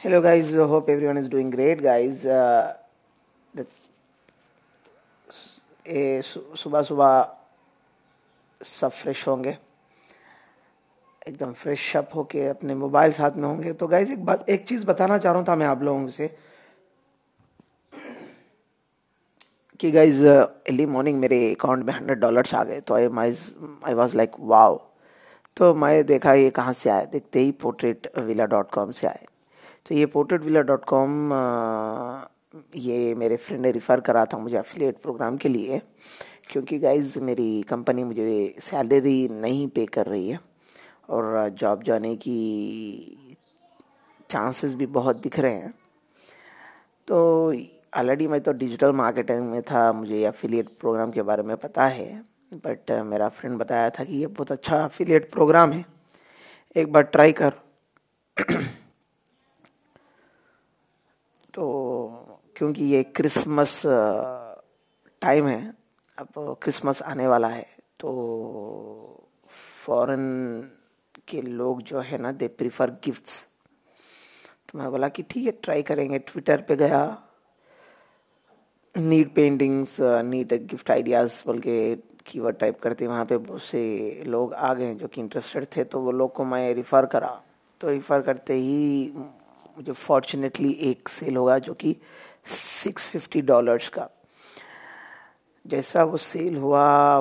Hello, guys. I hope everyone is doing great, guys. Uh, the, ए, सुबह सुबह सब fresh होंगे एकदम फ्रेश अप होके अपने मोबाइल साथ में होंगे तो गाइज़ एक बात एक चीज़ बताना चाह रहा था मैं आप लोगों से कि गाइज़ अर्ली मॉर्निंग मेरे अकाउंट में हंड्रेड डॉलर्स आ गए तो I my I was like wow तो मैं देखा ये कहाँ से आया देखते ही पोर्ट्रेट विला डॉट कॉम से आए तो ये पोर्ट्रेट विला डॉट कॉम ये मेरे फ्रेंड ने रिफ़र करा था मुझे अफिलिएट प्रोग्राम के लिए, क्योंकि गाइज़ मेरी कंपनी मुझे सैलरी नहीं पे कर रही है और जॉब जाने की चांसेस भी बहुत दिख रहे हैं। तो ऑलरेडी मैं तो डिजिटल मार्केटिंग में था, मुझे अफिलिएट प्रोग्राम के बारे में पता है बट मेरा फ्रेंड बताया था कि ये बहुत अच्छा अफिलिएट प्रोग्राम है। एक बार ट्राई कर तो क्योंकि ये क्रिसमस टाइम है, अब क्रिसमस आने वाला है तो फॉरेन के लोग जो है ना दे प्रीफर गिफ्ट्स तो मैं बोला कि ठीक है ट्राई करेंगे। ट्विटर पे गया neat paintings neat gift ideas बोल के कीवर्ड टाइप करते। वहाँ पे बहुत से लोग आ गए जो कि इंटरेस्टेड थे तो वो लोग को मैं रिफ़र करा। तो रिफ़र करते ही मुझे फॉर्चुनेटली एक सेल होगा जो कि सिक्स फिफ्टी डॉलर्स का। जैसा वो सेल हुआ,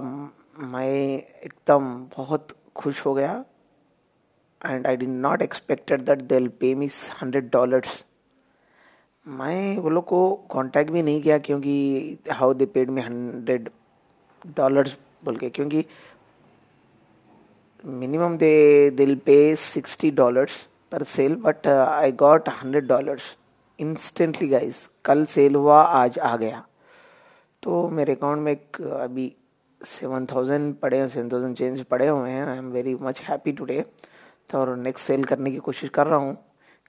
मैं एकदम बहुत खुश हो गया and I did not expected that they pay me hundred dollars मैं वो लोग को कांटेक्ट भी नहीं किया क्योंकि how they paid me hundred dollars बोल के, क्योंकि minimum they deal pay sixty dollars per sale but I got hundred dollars instantly guys कल सेल हुआ, आज आ गया। तो मेरे अकाउंट में एक अभी सेवन थाउज़ेंड पड़े सेवन थाउज़ेंड चेंज पड़े हुए हैं। I am very much happy today तो और नेक्स्ट सेल करने की कोशिश कर रहा हूँ,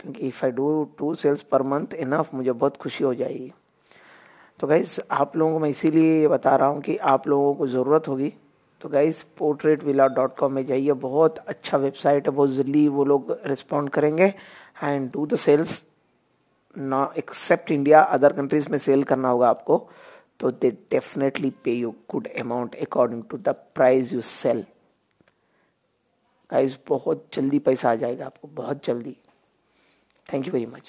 क्योंकि if I do two sales per month enough मुझे बहुत खुशी हो जाएगी। तो गाइज़ आप लोगों को मैं इसीलिए बता रहा हूँ कि आप लोगों को ज़रूरत होगी तो guys Portrait Villa dot com में जाइए। बहुत अच्छा वेबसाइट है, बहुत जल्दी वो लोग रिस्पॉन्ड करेंगे। And do the sales no except India other countries में सेल करना होगा आपको तो they definitely pay you good amount according to the price you sell guys बहुत जल्दी पैसा आ जाएगा आपको, बहुत जल्दी। Thank you very much